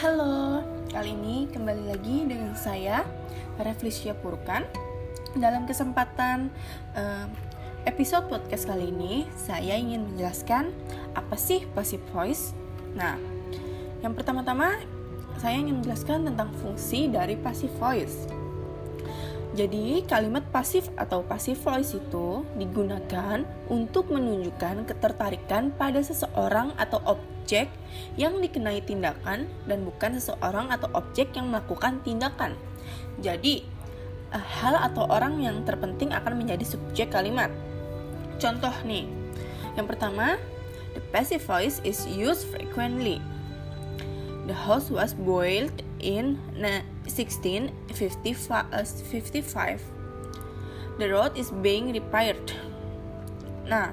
Halo, kali ini kembali lagi dengan saya Reflesia Purkan. Dalam kesempatan uh, episode podcast kali ini, saya ingin menjelaskan apa sih passive voice. Nah, yang pertama-tama saya ingin menjelaskan tentang fungsi dari passive voice. Jadi, kalimat pasif atau passive voice itu digunakan untuk menunjukkan ketertarikan pada seseorang atau objek objek yang dikenai tindakan dan bukan seseorang atau objek yang melakukan tindakan. Jadi, eh, hal atau orang yang terpenting akan menjadi subjek kalimat. Contoh nih, yang pertama, the passive voice is used frequently. The house was boiled in 1655. The road is being repaired. Nah,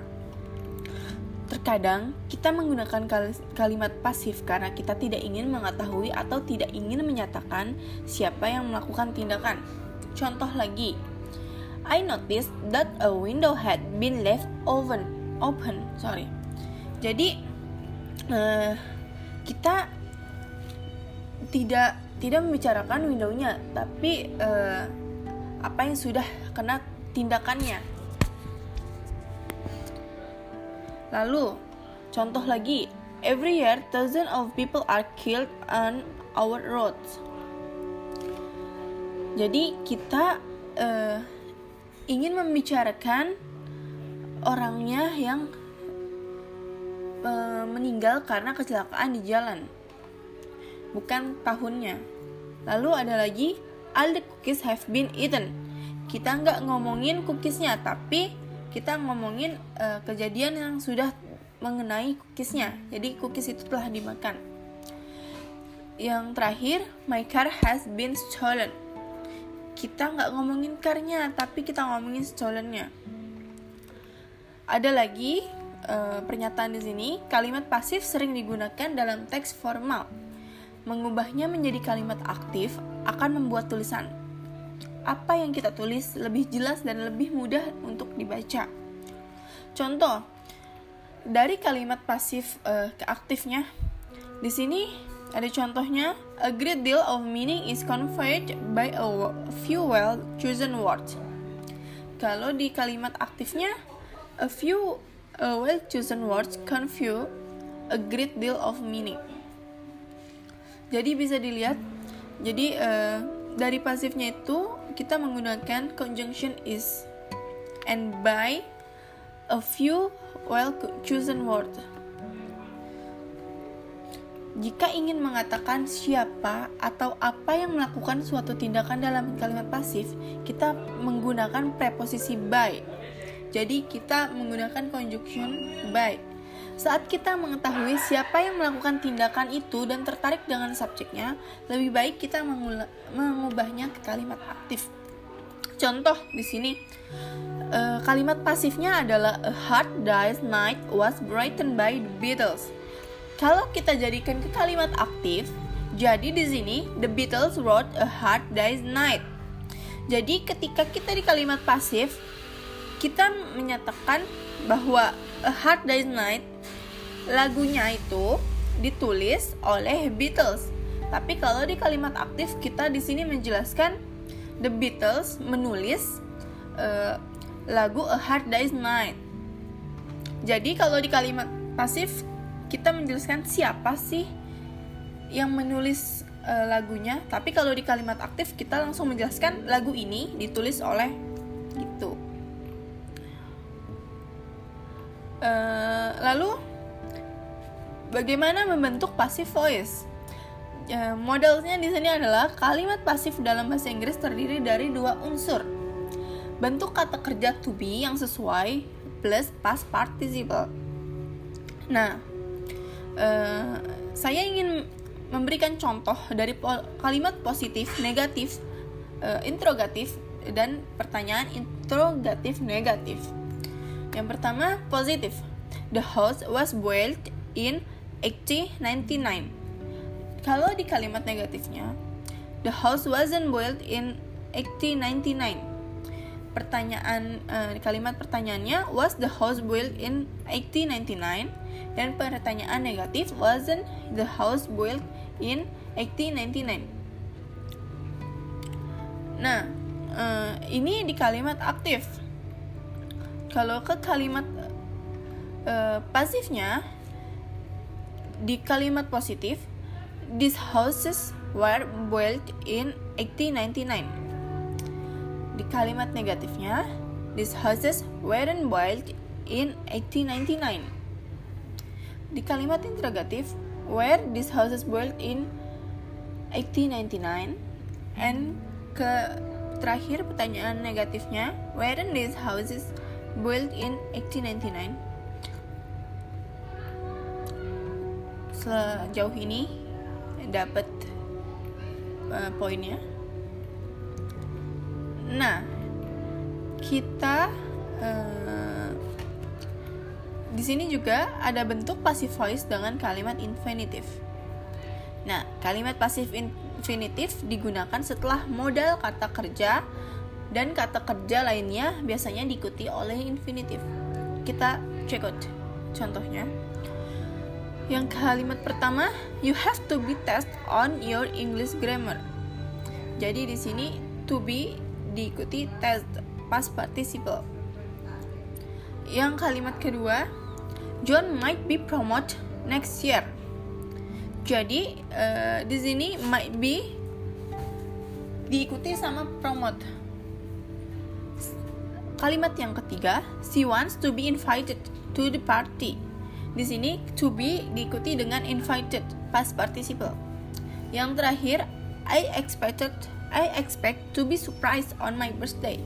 Terkadang kita menggunakan kalimat pasif karena kita tidak ingin mengetahui atau tidak ingin menyatakan siapa yang melakukan tindakan. Contoh lagi, I noticed that a window had been left open. Open, sorry. Jadi uh, kita tidak tidak membicarakan windownya, tapi uh, apa yang sudah kena tindakannya Lalu, contoh lagi, every year thousands of people are killed on our roads. Jadi kita uh, ingin membicarakan orangnya yang uh, meninggal karena kecelakaan di jalan, bukan tahunnya. Lalu ada lagi, all the cookies have been eaten. Kita nggak ngomongin cookiesnya, tapi kita ngomongin uh, kejadian yang sudah mengenai cookiesnya. Jadi cookies itu telah dimakan. Yang terakhir, my car has been stolen. Kita nggak ngomongin carnya, tapi kita ngomongin stolennya. Ada lagi uh, pernyataan di sini, kalimat pasif sering digunakan dalam teks formal. Mengubahnya menjadi kalimat aktif akan membuat tulisan apa yang kita tulis lebih jelas dan lebih mudah untuk dibaca. Contoh, dari kalimat pasif uh, ke aktifnya, di sini ada contohnya, a great deal of meaning is conveyed by a few well chosen words. Kalau di kalimat aktifnya, a few uh, well chosen words convey a great deal of meaning. Jadi bisa dilihat, jadi uh, dari pasifnya itu kita menggunakan conjunction is and by a few well chosen word. Jika ingin mengatakan siapa atau apa yang melakukan suatu tindakan dalam kalimat pasif, kita menggunakan preposisi by. Jadi kita menggunakan conjunction by. Saat kita mengetahui siapa yang melakukan tindakan itu dan tertarik dengan subjeknya, lebih baik kita mengubahnya ke kalimat aktif. Contoh di sini, uh, kalimat pasifnya adalah A Hard Day's Night was brightened by the Beatles. Kalau kita jadikan ke kalimat aktif, jadi di sini The Beatles wrote A Hard Day's Night. Jadi ketika kita di kalimat pasif, kita menyatakan bahwa A Hard Day's Night lagunya itu ditulis oleh Beatles. Tapi kalau di kalimat aktif kita di sini menjelaskan The Beatles menulis uh, lagu A Hard Day's Night. Jadi kalau di kalimat pasif kita menjelaskan siapa sih yang menulis uh, lagunya, tapi kalau di kalimat aktif kita langsung menjelaskan lagu ini ditulis oleh Uh, lalu bagaimana membentuk passive voice? ya, modelnya di sini adalah kalimat pasif dalam bahasa Inggris terdiri dari dua unsur. Bentuk kata kerja to be yang sesuai plus past participle. Nah, uh, saya ingin memberikan contoh dari po kalimat positif, negatif, uh, interrogatif, dan pertanyaan interrogatif negatif. Yang pertama, positif. The house was built in 1899 kalau di kalimat negatifnya, the house wasn't built in 1899. Pertanyaan uh, kalimat pertanyaannya was the house built in 1899 dan pertanyaan negatif wasn't the house built in 1899. Nah, uh, ini di kalimat aktif. Kalau ke kalimat uh, pasifnya, di kalimat positif, these houses were built in 1899. Di kalimat negatifnya, these houses weren't built in 1899. Di kalimat interrogatif, where these houses built in 1899 and ke terakhir pertanyaan negatifnya weren't these houses built in 1899 sejauh ini dapat uh, poinnya nah kita uh, di sini juga ada bentuk passive voice dengan kalimat infinitif. Nah, kalimat passive infinitif digunakan setelah modal kata kerja dan kata kerja lainnya biasanya diikuti oleh infinitif. Kita check out contohnya. Yang kalimat pertama, you have to be test on your English grammar. Jadi di sini to be diikuti test past participle. Yang kalimat kedua, John might be promoted next year. Jadi uh, di sini might be diikuti sama promote. Kalimat yang ketiga, she wants to be invited to the party. Di sini to be diikuti dengan invited past participle. Yang terakhir, I expected I expect to be surprised on my birthday.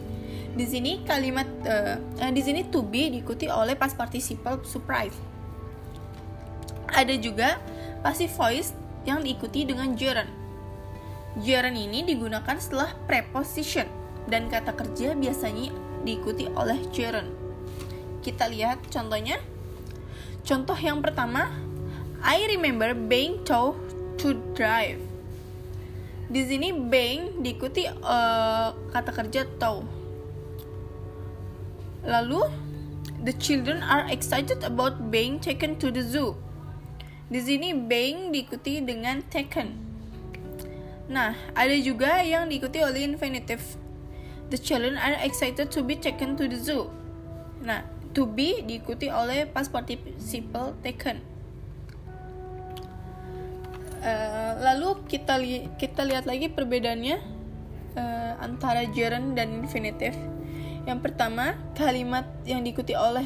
Di sini kalimat uh, di sini to be diikuti oleh past participle surprise. Ada juga passive voice yang diikuti dengan gerund. Gerund ini digunakan setelah preposition dan kata kerja biasanya diikuti oleh gerund. Kita lihat contohnya. Contoh yang pertama, I remember being told to drive. Di sini being diikuti uh, kata kerja told Lalu, the children are excited about being taken to the zoo. Di sini being diikuti dengan taken. Nah, ada juga yang diikuti oleh infinitive. The children are excited to be taken to the zoo. Nah, to be diikuti oleh past participle taken. Uh, lalu kita li kita lihat lagi perbedaannya uh, antara gerund dan infinitive. Yang pertama, kalimat yang diikuti oleh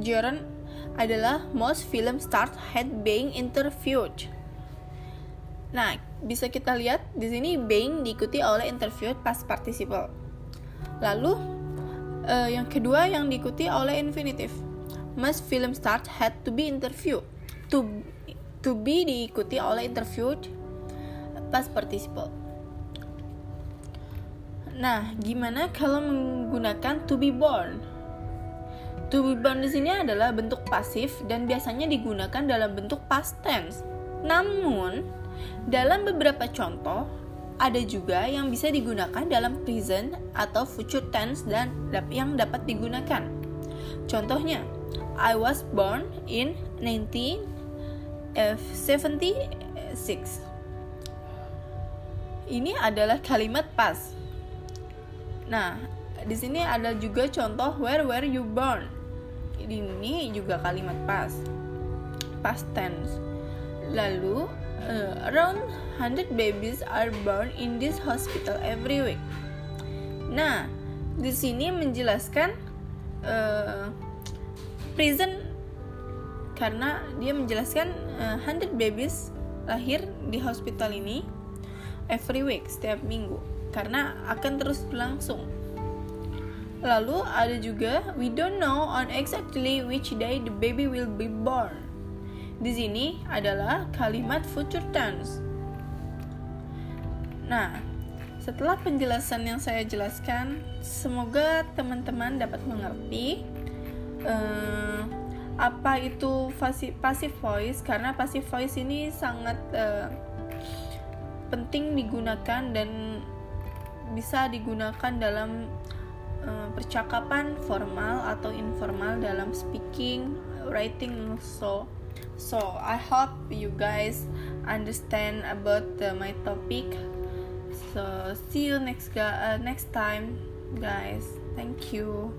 gerund adalah most film start had being interviewed. Nah, bisa kita lihat di sini being diikuti oleh interviewed past participle. Lalu uh, yang kedua yang diikuti oleh infinitive. Must film start had to be interviewed. To to be diikuti oleh interviewed past participle. Nah, gimana kalau menggunakan to be born? To be born di sini adalah bentuk pasif dan biasanya digunakan dalam bentuk past tense. Namun, dalam beberapa contoh ada juga yang bisa digunakan dalam present atau future tense dan yang dapat digunakan. Contohnya, I was born in 1976. Ini adalah kalimat past Nah, di sini ada juga contoh where were you born. Ini juga kalimat past. Past tense. Lalu uh, around 100 babies are born in this hospital every week. Nah, di sini menjelaskan uh, present karena dia menjelaskan uh, 100 babies lahir di hospital ini every week setiap minggu karena akan terus berlangsung. Lalu ada juga we don't know on exactly which day the baby will be born. Di sini adalah kalimat future tense. Nah, setelah penjelasan yang saya jelaskan, semoga teman-teman dapat mengerti uh, apa itu passive voice karena passive voice ini sangat uh, penting digunakan dan bisa digunakan dalam uh, percakapan formal atau informal dalam speaking, writing so so I hope you guys understand about the, my topic. So see you next uh, next time guys. Thank you